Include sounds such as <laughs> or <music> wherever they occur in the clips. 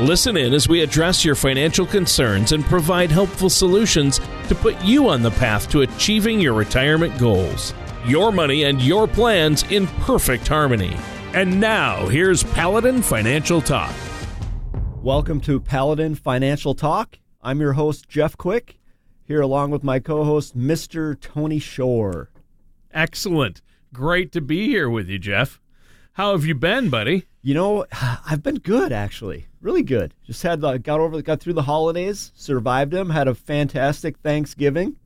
Listen in as we address your financial concerns and provide helpful solutions to put you on the path to achieving your retirement goals. Your money and your plans in perfect harmony. And now, here's Paladin Financial Talk. Welcome to Paladin Financial Talk. I'm your host, Jeff Quick, here along with my co host, Mr. Tony Shore. Excellent. Great to be here with you, Jeff. How have you been, buddy? You know, <sighs> I've been good actually, really good. Just had uh, got over, got through the holidays, survived them, had a fantastic Thanksgiving,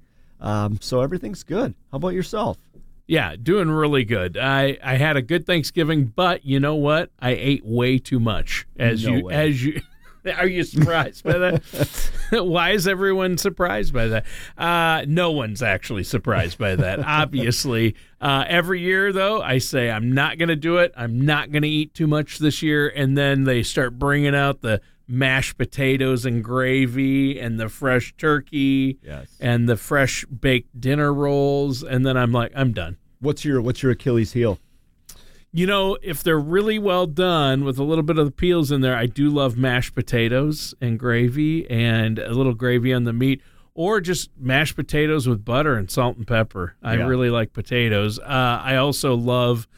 um, so everything's good. How about yourself? Yeah, doing really good. I I had a good Thanksgiving, but you know what? I ate way too much. As No you way. as you <laughs> Are you surprised by that? <laughs> Why is everyone surprised by that? Uh, no one's actually surprised by that. <laughs> Obviously, uh, every year though, I say I'm not going to do it. I'm not going to eat too much this year, and then they start bringing out the mashed potatoes and gravy and the fresh turkey Yes. and the fresh baked dinner rolls, and then I'm like, I'm done. What's your What's your Achilles heel? You know, if they're really well done with a little bit of the peels in there, I do love mashed potatoes and gravy and a little gravy on the meat, or just mashed potatoes with butter and salt and pepper. I Yeah. really like potatoes. Uh, I also love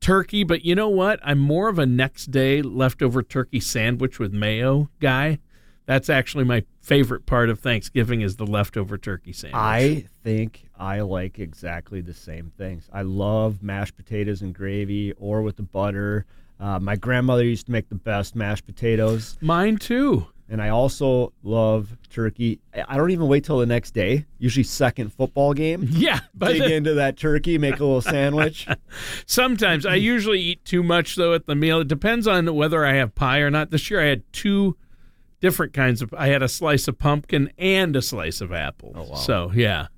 turkey, but you know what? I'm more of a next day leftover turkey sandwich with mayo guy. That's actually my favorite part of Thanksgiving is the leftover turkey sandwich. I think I like exactly the same things. I love mashed potatoes and gravy, or with the butter. Uh, my grandmother used to make the best mashed potatoes, Mine too. and I also love turkey. I don't even wait till the next day. Usually, second football game. <laughs> Yeah, but Dig <laughs> into that turkey, make a little sandwich. <laughs> Sometimes I usually eat too much though at the meal. It depends on whether I have pie or not. This year I had two different kinds of. I had a slice of pumpkin and a slice of apple. Oh, wow. So yeah,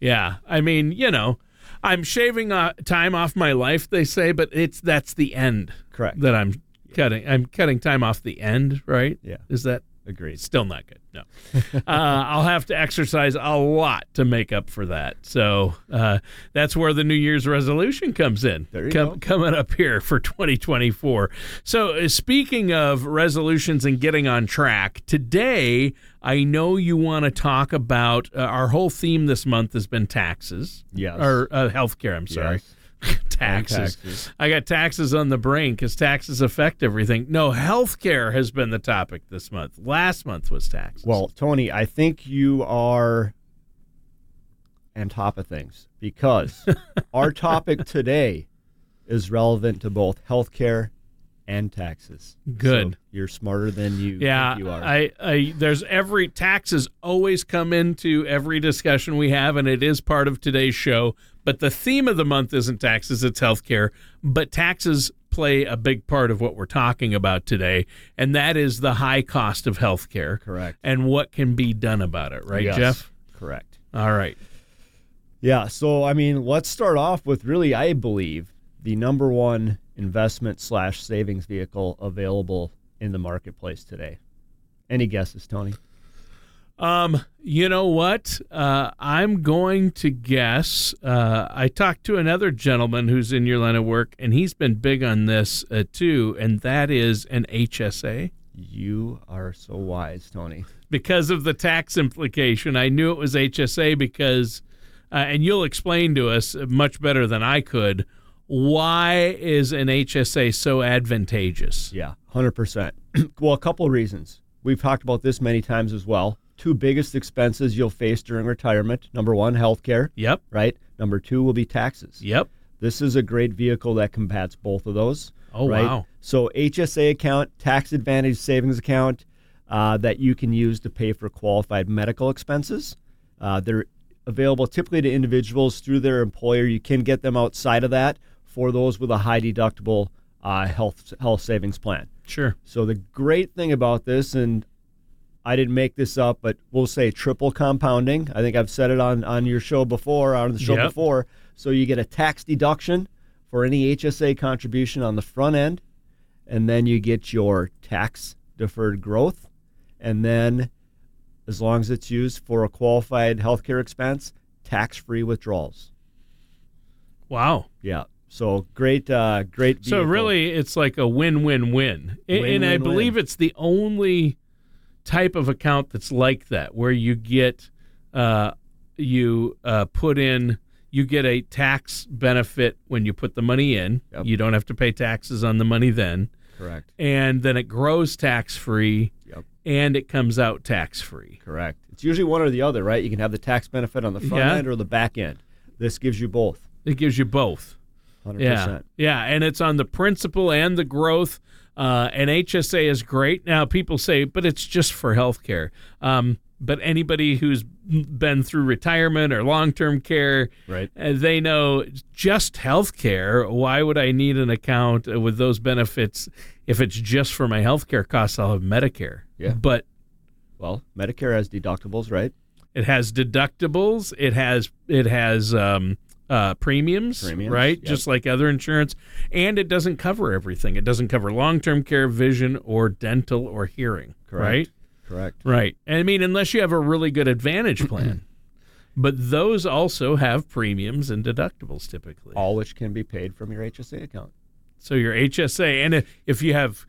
yeah. I mean, you know, I'm shaving uh, time off my life. They say, but it's that's the end Correct. that I'm cutting. I'm cutting time off the end. Right? Yeah. Is that Agreed. Still not good. No. <laughs> uh, I'll have to exercise a lot to make up for that. So uh, that's where the New Year's resolution comes in. There you Com- go. Coming up here for 2024. So uh, speaking of resolutions and getting on track, today I know you want to talk about uh, our whole theme this month has been taxes. Yes. Or uh, healthcare, I'm sorry. <laughs> taxes. taxes. I got taxes on the brain because taxes affect everything. No, healthcare has been the topic this month. Last month was taxes. Well, Tony, I think you are on top of things because <laughs> our topic today is relevant to both healthcare and taxes. Good. So you're smarter than you yeah, think you are. I, I, there's every taxes always come into every discussion we have, and it is part of today's show. But the theme of the month isn't taxes; it's healthcare. But taxes play a big part of what we're talking about today, and that is the high cost of healthcare Correct. and what can be done about it. Right, Yes, Jeff? Correct. All right. Yeah. So, I mean, let's start off with really, I believe, the number one investment slash savings vehicle available in the marketplace today. Any guesses, Tony? Um, you know what? Uh, I'm going to guess. Uh, I talked to another gentleman who's in your line of work, and he's been big on this uh, too, and that is an HSA. You are so wise, Tony. Because of the tax implication, I knew it was HSA because, uh, and you'll explain to us much better than I could, why is an HSA so advantageous? Yeah, 100%. <clears throat> well, a couple of reasons. We've talked about this many times as well. Two biggest expenses you'll face during retirement number one, healthcare, Yep, right? Number two will be taxes. yep. This is a great vehicle that combats both of those. Oh, right? wow. So, HSA account, tax advantage savings account uh, that you can use to pay for qualified medical expenses. Uh, they're available typically to individuals through their employer. You can get them outside of that for those with a high deductible uh, health health savings plan. Sure. So the great thing about this, and I didn't make this up, but we'll say triple compounding. I think I've said it on, on your show before, on the show Yep. before. So you get a tax deduction for any HSA contribution on the front end, and then you get your tax deferred growth, and then as long as it's used for a qualified healthcare expense, tax free withdrawals. Wow. Yeah. So great, uh, great. So really, it's like a win-win-win, A- and I Win-win-win. believe it's the only type of account that's like that, where you get uh, you uh, put in, you get a tax benefit when you put the money in. Yep. You don't have to pay taxes on the money then, correct, and then it grows tax-free, Yep. and it comes out tax-free. correct. It's usually one or the other, right? You can have the tax benefit on the front Yeah. end or the back end. This gives you both. It gives you both. 100%. Yeah, yeah, and it's on the principal and the growth. Uh, and HSA is great. Now people say, but it's just for healthcare. Um, but anybody who's been through retirement or long-term care, Right. uh, they know just healthcare. Why would I need an account with those benefits if it's just for my healthcare costs? I'll have Medicare. Yeah. But Well, Medicare has deductibles, right? it has deductibles. It has it has um, uh, premiums, Premiums, right? yep. Just like other insurance, and it doesn't cover everything. It doesn't cover long term care, vision, or dental or hearing. Correct. Right, Correct. right. I mean, unless you have a really good Advantage <clears throat> plan, but those also have premiums and deductibles typically. All which can be paid from your HSA account. So your HSA, and if- if you have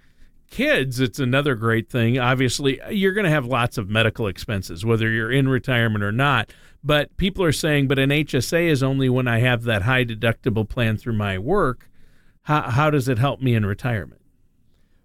kids, it's another great thing. Obviously, you're going to have lots of medical expenses, whether you're in retirement or not. But people are saying, but an HSA is only when I have that high deductible plan through my work. How, how does it help me in retirement?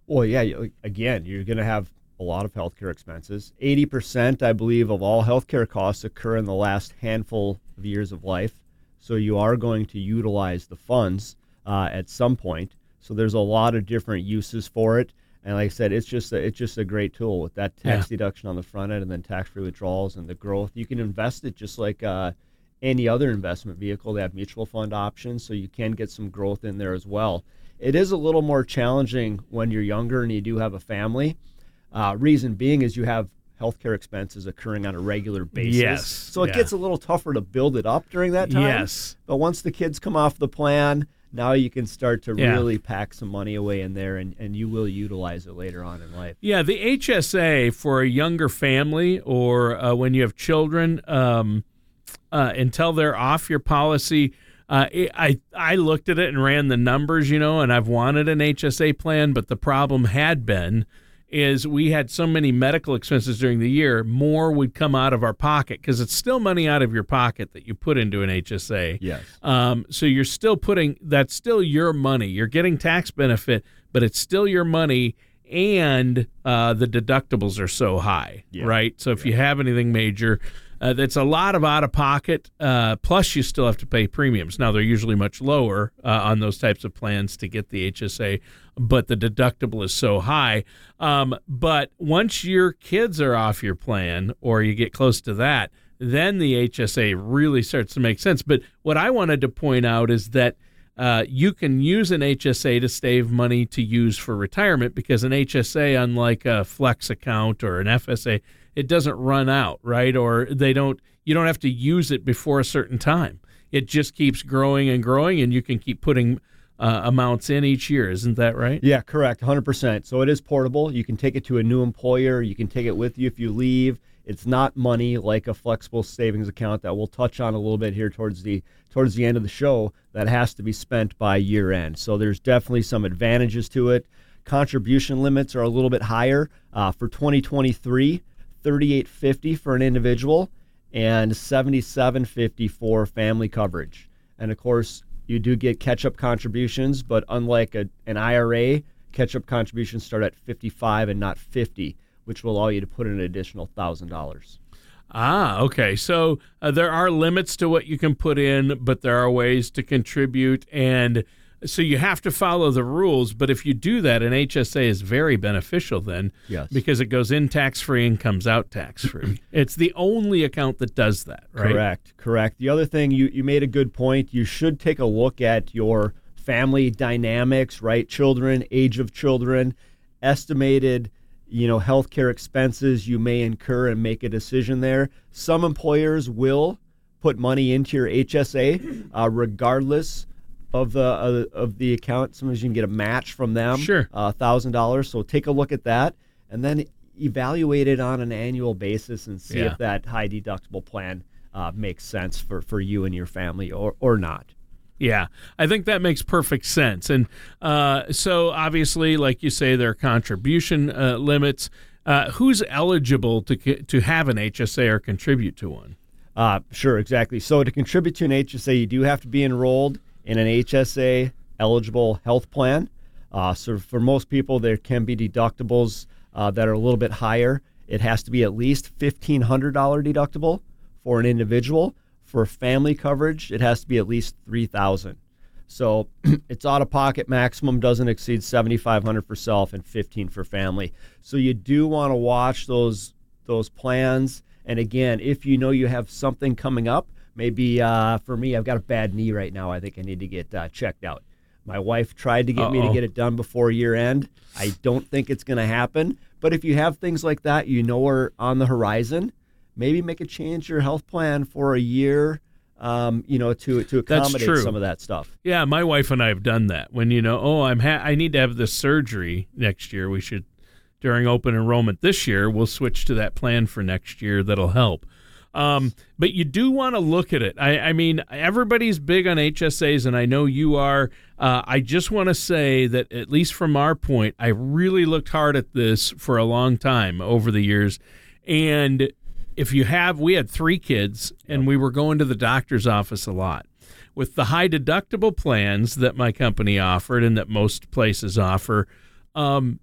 Well, yeah. Again, you're going to have a lot of healthcare expenses. Eighty percent, I believe, of all healthcare costs occur in the last handful of years of life. So you are going to utilize the funds uh, at some point. So there's a lot of different uses for it. And like I said, it's just a, it's just a great tool with that tax deduction on the front end and then tax-free withdrawals and the growth. You can invest it just like uh, any other investment vehicle. They have mutual fund options, so you can get some growth in there as well. It is a little more challenging when you're younger and you do have a family. Uh, reason being is you have healthcare expenses occurring on a regular basis. Yes, So it yeah. gets a little tougher to build it up during that time. Yes. But once the kids come off the plan, now you can start to Yeah. really pack some money away in there and, and you will utilize it later on in life. Yeah, the HSA for a younger family or uh, when you have children, um, uh, until they're off your policy. Uh, it, I I looked at it and ran the numbers, you know, and I've wanted an HSA plan, but the problem had been is we had so many medical expenses during the year, more would come out of our pocket because it's still money out of your pocket that you put into an HSA. Yes. Um, so you're still putting that's still your money. You're getting tax benefit, but it's still your money, and uh, the deductibles are so high, Yeah. right? So if you have anything major, uh, that's a lot of out of pocket. Uh, plus, you still have to pay premiums. Now they're usually much lower uh, on those types of plans to get the HSA, but the deductible is so high. Um, but once your kids are off your plan, or you get close to that, then the HSA really starts to make sense. But what I wanted to point out is that uh, you can use an HSA to save money to use for retirement because an HSA, unlike a flex account or an FSA, it doesn't run out, right? Or they don't. You don't have to use it before a certain time. It just keeps growing and growing, and you can keep putting uh, amounts in each year. Isn't that right? Yeah, correct. 100%. So it is portable. You can take it to a new employer. You can take it with you if you leave. It's not money like a flexible savings account that we'll touch on a little bit here towards the towards the end of the show that has to be spent by year end. So there's definitely some advantages to it. Contribution limits are a little bit higher uh, for 2023, 3850 for an individual and 7750 for family coverage. And of course, you do get catch-up contributions, but unlike a, an IRA, catch-up contributions start at 55 and not 50, which will allow you to put in an additional thousand dollars. Ah, okay. So uh, there are limits to what you can put in, but there are ways to contribute. And so you have to follow the rules. But if you do that, an HSA is very beneficial then Yes. because it goes in tax free and comes out tax free. <clears throat> it's the only account that does that, right? Correct, correct. The other thing you, you made a good point. You should take a look at your family dynamics, right? Children, age of children, estimated you know, healthcare expenses you may incur and make a decision there. Some employers will put money into your HSA, uh, regardless of the uh, of the account. Sometimes you can get a match from them, Sure. thousand dollars. So take a look at that, and then evaluate it on an annual basis and see Yeah. if that high deductible plan uh, makes sense for for you and your family or or not. Yeah, I think that makes perfect sense. And uh, so, obviously, like you say, there are contribution uh, limits. Uh, who's eligible to to have an HSA or contribute to one? Uh, sure, exactly. So to contribute to an HSA, you do have to be enrolled in an HSA eligible health plan. Uh, so for most people, there can be deductibles uh, that are a little bit higher. It has to be at least fifteen hundred dollar deductible for an individual. For family coverage, it has to be at least three thousand. So <clears throat> it's out of pocket maximum doesn't exceed 7500 for self and 15 for family. So you do want to watch those those plans and again, if you know you have something coming up, maybe uh, for me I've got a bad knee right now. I think I need to get uh, checked out. My wife tried to get me to get it done before year end. I don't think it's going to happen, but if you have things like that, you know are on the horizon, maybe make a change your health plan for a year um, you know, to to accommodate some of that stuff. Yeah, my wife and I have done that. When you know, oh, I'm ha- I need to have this surgery next year. We should during open enrollment this year. We'll switch to that plan for next year. That'll help. Um, but you do want to look at it. I, I mean, everybody's big on HSAs, and I know you are. Uh, I just want to say that, at least from our point, I really looked hard at this for a long time over the years. And if you have, we had three kids, and we were going to the doctor's office a lot. With the high deductible plans that my company offered and that most places offer, um,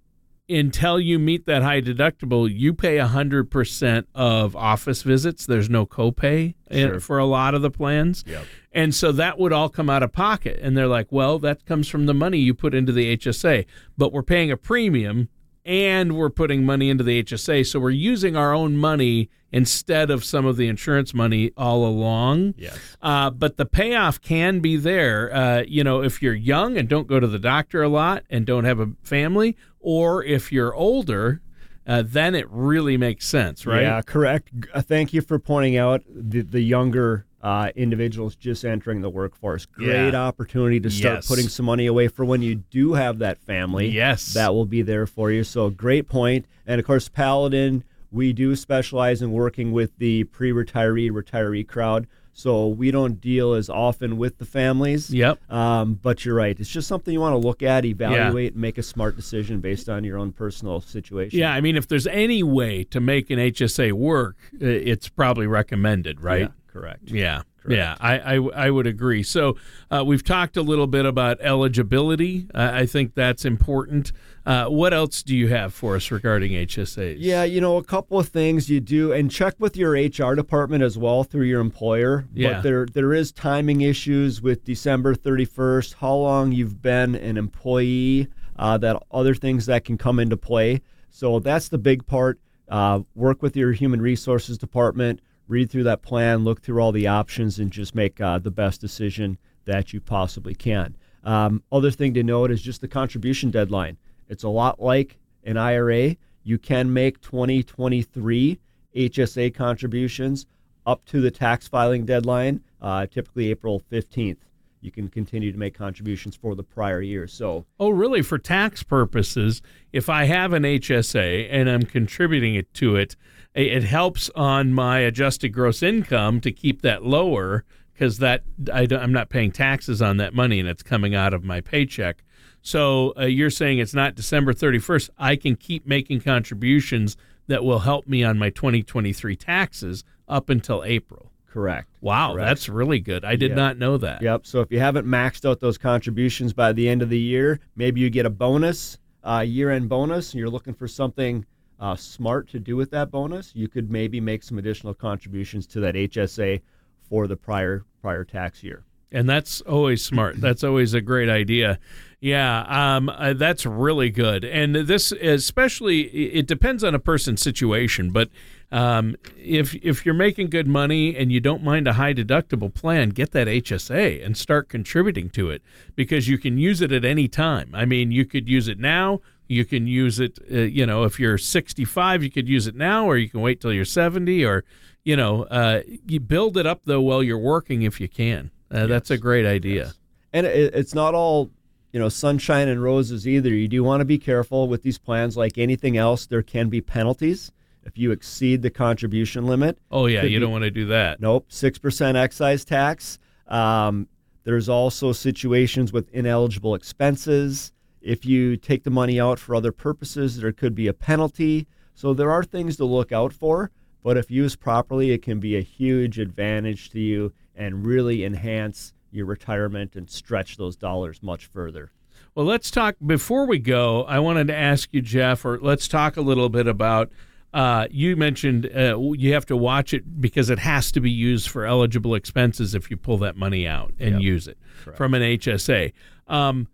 until you meet that high deductible, you pay 100% of office visits. There's no copay Sure. for a lot of the plans. Yep. And so that would all come out of pocket. And they're like, well, that comes from the money you put into the HSA, but we're paying a premium and we're putting money into the HSA. So we're using our own money instead of some of the insurance money all along. Yes. Uh, but the payoff can be there. Uh, you know, if you're young and don't go to the doctor a lot and don't have a family, or if you're older, uh, then it really makes sense, right? Yeah, correct. Uh, Thank you for pointing out the, the younger uh, individuals just entering the workforce. Great Yeah. opportunity to start Yes. putting some money away for when you do have that family. Yes. That will be there for you. So, great point. And of course, Paladin, we do specialize in working with the pre retiree, retiree crowd. So, we don't deal as often with the families. Yep. Um, but you're right. It's just something you want to look at, evaluate, and make a smart decision based on your own personal situation. Yeah, I mean, if there's any way to make an HSA work, it's probably recommended, right? Yeah, correct. Yeah. Yeah, I, I, I would agree. So uh, we've talked a little bit about eligibility. Uh, I think that's important. Uh, what else do you have for us regarding HSAs? Yeah, you know, a couple of things you do, and check with your HR department as well through your employer. Yeah. But there there is timing issues with December 31st, how long you've been an employee, uh, that other things that can come into play. So that's the big part. Uh, work with your human resources department, read through that plan, look through all the options, and just make uh, the best decision that you possibly can. Um, other thing to note is just the contribution deadline. It's a lot like an IRA. You can make 2023 HSA contributions up to the tax filing deadline, uh, typically April 15th. You can continue to make contributions for the prior year. So, Oh, really? For tax purposes, if I have an HSA and I'm contributing it to it, it helps on my adjusted gross income to keep that lower because that I I'm not paying taxes on that money and it's coming out of my paycheck. So uh, you're saying it's not December 31st. I can keep making contributions that will help me on my 2023 taxes up until April. Correct. Wow, Correct. that's really good. I did Yeah. not know that. Yep. So if you haven't maxed out those contributions by the end of the year, maybe you get a bonus, uh, year-end bonus, and you're looking for something uh, smart to do with that bonus. You could maybe make some additional contributions to that HSA for the prior prior tax year. and that's always smart. <clears throat> That's always a great idea. Yeah, um, uh, that's really good. And this, especially, it depends on a person's situation. But um, if if you're making good money and you don't mind a high deductible plan, get that HSA and start contributing to it because you can use it at any time. I mean, you could use it now. You can use it, uh, you know, if you're 65, you could use it now, or you can wait till you're 70, or, you know, uh, you build it up though while you're working if you can. Uh, That's a great idea. Yes. And it, it's not all, you know, sunshine and roses either. You do want to be careful with these plans. Like anything else, there can be penalties if you exceed the contribution limit. Oh yeah, you be- don't want to do that. Nope, six percent excise tax. Um, there's also situations with ineligible expenses. If you take the money out for other purposes, there could be a penalty. So there are things to look out for. But if used properly, it can be a huge advantage to you and really enhance your retirement and stretch those dollars much further. Well, let's talk before we go. I wanted to ask you, Jeff, or let's talk a little bit about. Uh, you mentioned uh, you have to watch it because it has to be used for eligible expenses if you pull that money out and Yep. use it Correct. from an HSA. Um,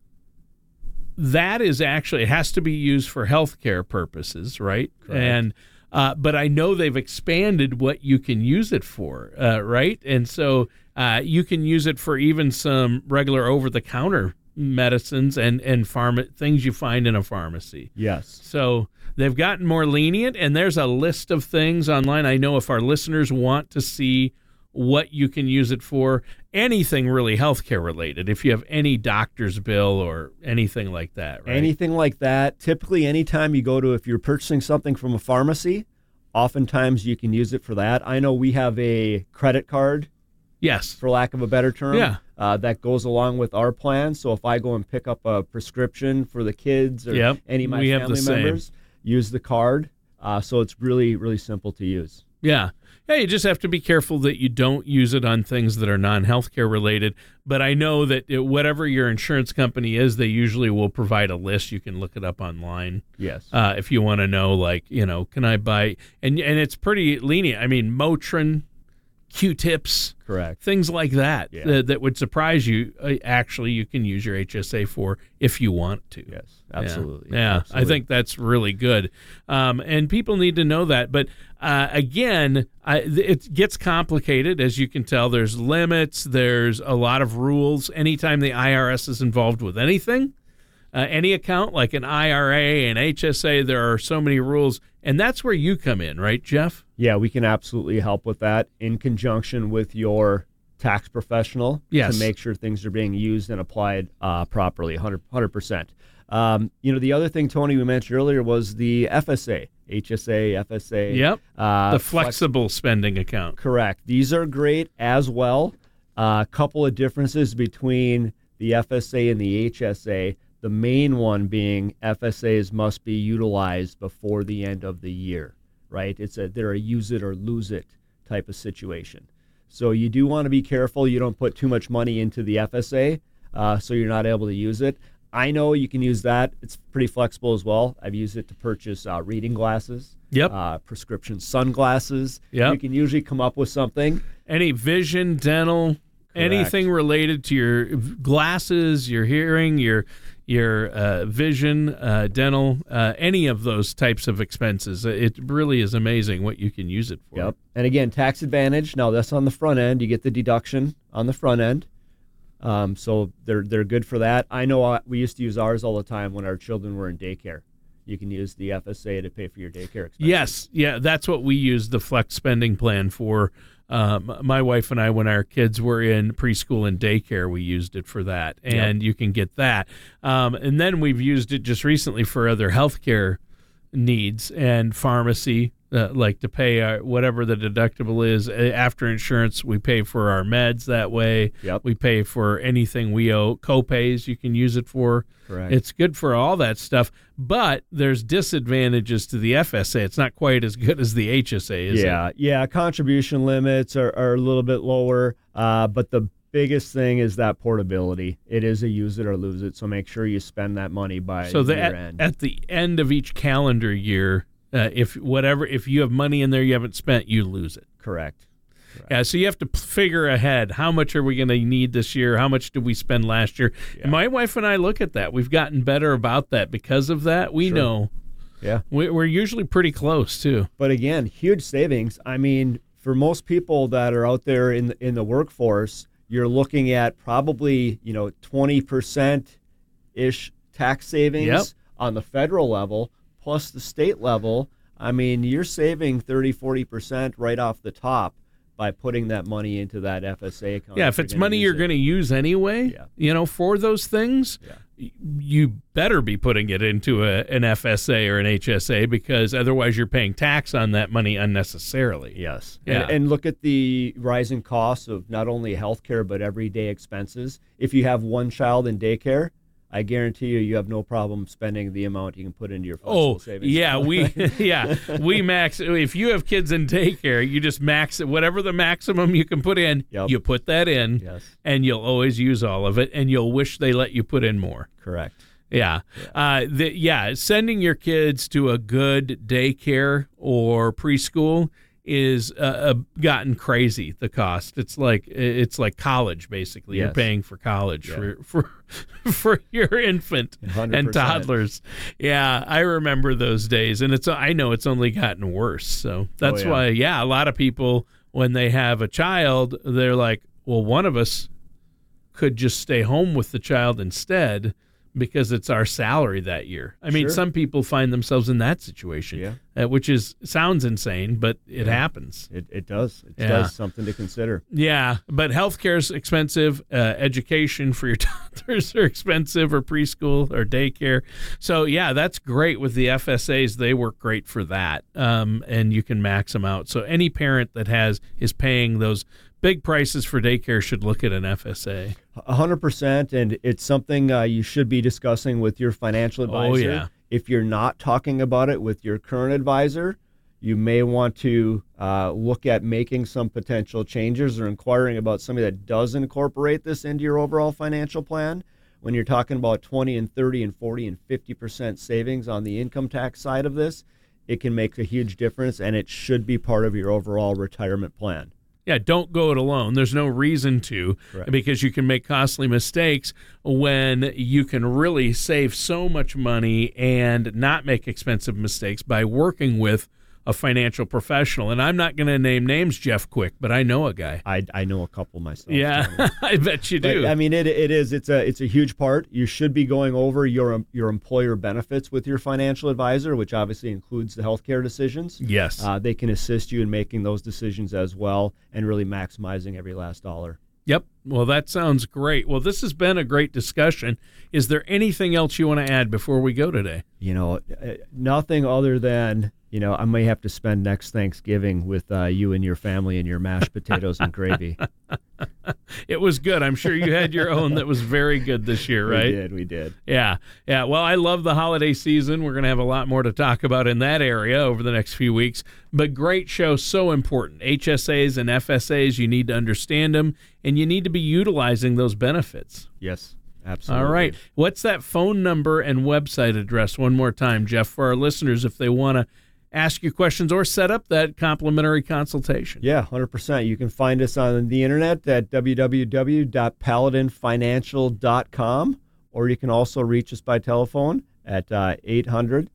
that is actually it has to be used for healthcare purposes, right? Correct. And uh, but I know they've expanded what you can use it for, uh, right? And so uh, you can use it for even some regular over-the-counter medicines and and pharma things you find in a pharmacy. Yes. So they've gotten more lenient, and there's a list of things online. I know if our listeners want to see what you can use it for, anything really healthcare related, if you have any doctor's bill or anything like that, right? Anything like that. Typically, anytime you go to, if you're purchasing something from a pharmacy, oftentimes you can use it for that. I know we have a credit card, yes. for lack of a better term, Yeah. uh, that goes along with our plan. So if I go and pick up a prescription for the kids or Yep, any of my we have the family same. Use the card. Uh, so it's really, really simple to use. Yeah. Yeah, you just have to be careful that you don't use it on things that are non healthcare related. But I know that it, whatever your insurance company is, they usually will provide a list. You can look it up online. Yes. uh, if you want to know, like, you know, can I buy? And and it's pretty lenient. I mean, Motrin, Q-tips, Correct. things like that Yeah. that, that would surprise you. Uh, actually, you can use your HSA for if you want to. Yes. Absolutely. Yeah, I Absolutely. think that's really good, um, and people need to know that. But uh, again, I, it gets complicated, as you can tell. There's limits. There's a lot of rules. Anytime the IRS is involved with anything, uh, any account like an IRA and HSA, there are so many rules, and that's where you come in, right, Jeff? Yeah, we can absolutely help with that in conjunction with your tax professional Yes. to make sure things are being used and applied uh, properly, 100 percent. Um, you know, the other thing Tony we mentioned earlier was the FSA, HSA, FSA. Yep. Uh, the flex- flexible spending account. Correct. These are great as well. A couple of differences between the FSA and the HSA. The main one being FSAs must be utilized before the end of the year, right? It's a they're a use it or lose it type of situation. So you do want to be careful you don't put too much money into the FSA, uh, so you're not able to use it. I know you can use that. It's pretty flexible as well. I've used it to purchase uh, reading glasses, Yep. uh, prescription sunglasses. Yep. You can usually come up with something. Any vision, dental, anything related to your glasses, your hearing, your your uh, vision, uh, dental, uh, any of those types of expenses. It really is amazing what you can use it for. Yep. And again, tax advantage. Now that's on the front end. You get the deduction on the front end. Um, so they're they're good for that. I know uh, we used to use ours all the time when our children were in daycare. You can use the FSA to pay for your daycare expenses. Yes, yeah, that's what we use the flex spending plan for. Um, my wife and I, when our kids were in preschool and daycare, we used it for that, and you can get that. Um, and then we've used it just recently for other healthcare needs and pharmacy, uh, like to pay our, whatever the deductible is Uh, after insurance. We pay for our meds that way. Yep. We pay for anything we owe copays. You can use it for. Correct. It's good for all that stuff, but there's disadvantages to the FSA. It's not quite as good as the HSA, is it? yeah, yeah. Contribution limits are, are a little bit lower, uh, but the biggest thing is that portability. It is a use it or lose it. So make sure you spend that money by So the, at, at the end of each calendar year, uh, if whatever if you have money in there you haven't spent, you lose it. Correct. Yeah, so you have to p- figure ahead. How much are we going to need this year? How much did we spend last year? And my wife and I look at that. We've gotten better about that because of that. We Sure. know Yeah. we, we're usually pretty close too. But again, huge savings. I mean, for most people that are out there in the, in the workforce, you're looking at probably you know twenty percent ish tax savings Yep. on the federal level plus the state level, I mean, you're saving 30, 40% right off the top by putting that money into that FSA account. Yeah, if it's money you're going to use anyway, Yeah. you know, for those things, Yeah. you better be putting it into a, an FSA or an HSA because otherwise you're paying tax on that money unnecessarily. Yes. Yeah. And, and look at the rising costs of not only healthcare but everyday expenses. If you have one child in daycare, I guarantee you, you have no problem spending the amount you can put into your flexible Oh savings. yeah, we <laughs> yeah we max. If you have kids in daycare, you just max it. Whatever the maximum you can put in, Yep. you put that in, yes, and you'll always use all of it, and you'll wish they let you put in more. correct. Yeah. Uh, the, yeah. Sending your kids to a good daycare or preschool is uh, uh, gotten crazy. The cost. It's like it's like college basically. You're paying for college Yeah. for for <laughs> for your infant and 100%. toddlers. Yeah, I remember those days, and it's I know it's only gotten worse. So that's yeah. why. Yeah, a lot of people when they have a child, they're like, well, one of us could just stay home with the child instead because it's our salary that year. I mean, Sure. some people find themselves in that situation, Yeah. uh, which is sounds insane, but it Yeah. happens. It, it does. It Yeah. does something to consider. Yeah, but healthcare is expensive. Uh, education for your <laughs> toddlers are expensive, or preschool or daycare. So yeah, that's great with the FSAs. They work great for that, um, and you can max them out. So any parent that has is paying those big prices for daycare should look at an FSA. A hundred percent, and it's something uh, you should be discussing with your financial advisor. Oh, advisor. yeah. If you're not talking about it with your current advisor, you may want to uh, look at making some potential changes or inquiring about somebody that does incorporate this into your overall financial plan. When you're talking about 20 and 30 and 40 and 50 percent savings on the income tax side of this, it can make a huge difference, and it should be part of your overall retirement plan. Yeah, don't go it alone. There's no reason to Correct. because you can make costly mistakes when you can really save so much money and not make expensive mistakes by working with a financial professional. And I'm not going to name names, Jeff Quick, but I know a guy. I, I know a couple myself. Yeah, <laughs> I bet you But, do. I mean, it, it is. It's a it's a huge part. You should be going over your your employer benefits with your financial advisor, which obviously includes the healthcare decisions. yes. Uh, they can assist you in making those decisions as well, and really maximizing every last dollar. Yep. Well, that sounds great. Well, this has been a great discussion. Is there anything else you want to add before we go today? You know, uh, nothing other than you know, I may have to spend next Thanksgiving with uh, you and your family and your mashed potatoes and gravy. <laughs> It was good. I'm sure you had your own that was very good this year, right? We did. We did. Yeah. Yeah. Well, I love the holiday season. We're going to have a lot more to talk about in that area over the next few weeks. But great show, so important. HSAs and FSAs, you need to understand them and you need to be utilizing those benefits. Yes. Absolutely. All right. What's that phone number and website address one more time, Jeff, for our listeners if they want to ask you questions or set up that complimentary consultation? Yeah, 100%. You can find us on the internet at www.paladinfinancial.com, or you can also reach us by telephone at uh, 800.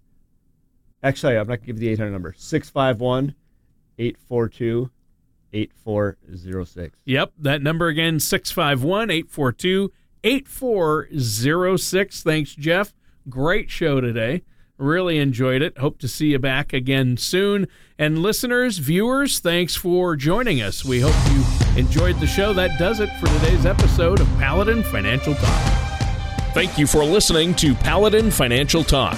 Actually, I'm not going to give you the 800 number 651 842 8406. Yep. That number again, 651 842 8406. Thanks, Jeff. Great show today. Really enjoyed it. Hope to see you back again soon. And listeners, viewers, thanks for joining us. We hope you enjoyed the show. That does it for today's episode of Paladin Financial Talk. Thank you for listening to Paladin Financial Talk.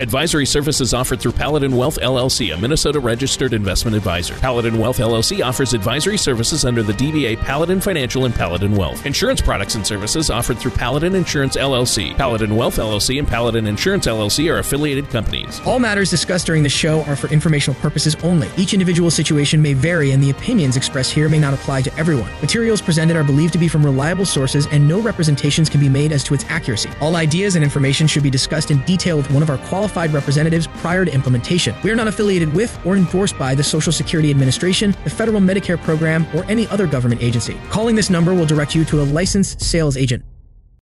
Advisory services offered through Paladin Wealth LLC, a Minnesota registered investment advisor. Paladin Wealth LLC offers advisory services under the DBA Paladin Financial and Paladin Wealth. Insurance products and services offered through Paladin Insurance LLC. Paladin Wealth LLC and Paladin Insurance LLC are affiliated companies. All matters discussed during the show are for informational purposes only. Each individual situation may vary, and the opinions expressed here may not apply to everyone. Materials presented are believed to be from reliable sources, and no representations can be made as to its accuracy. All ideas and information should be discussed in detail with one of our qualified representatives prior to implementation. We are not affiliated with or endorsed by the Social Security Administration, the Federal Medicare Program, or any other government agency. Calling this number will direct you to a licensed sales agent.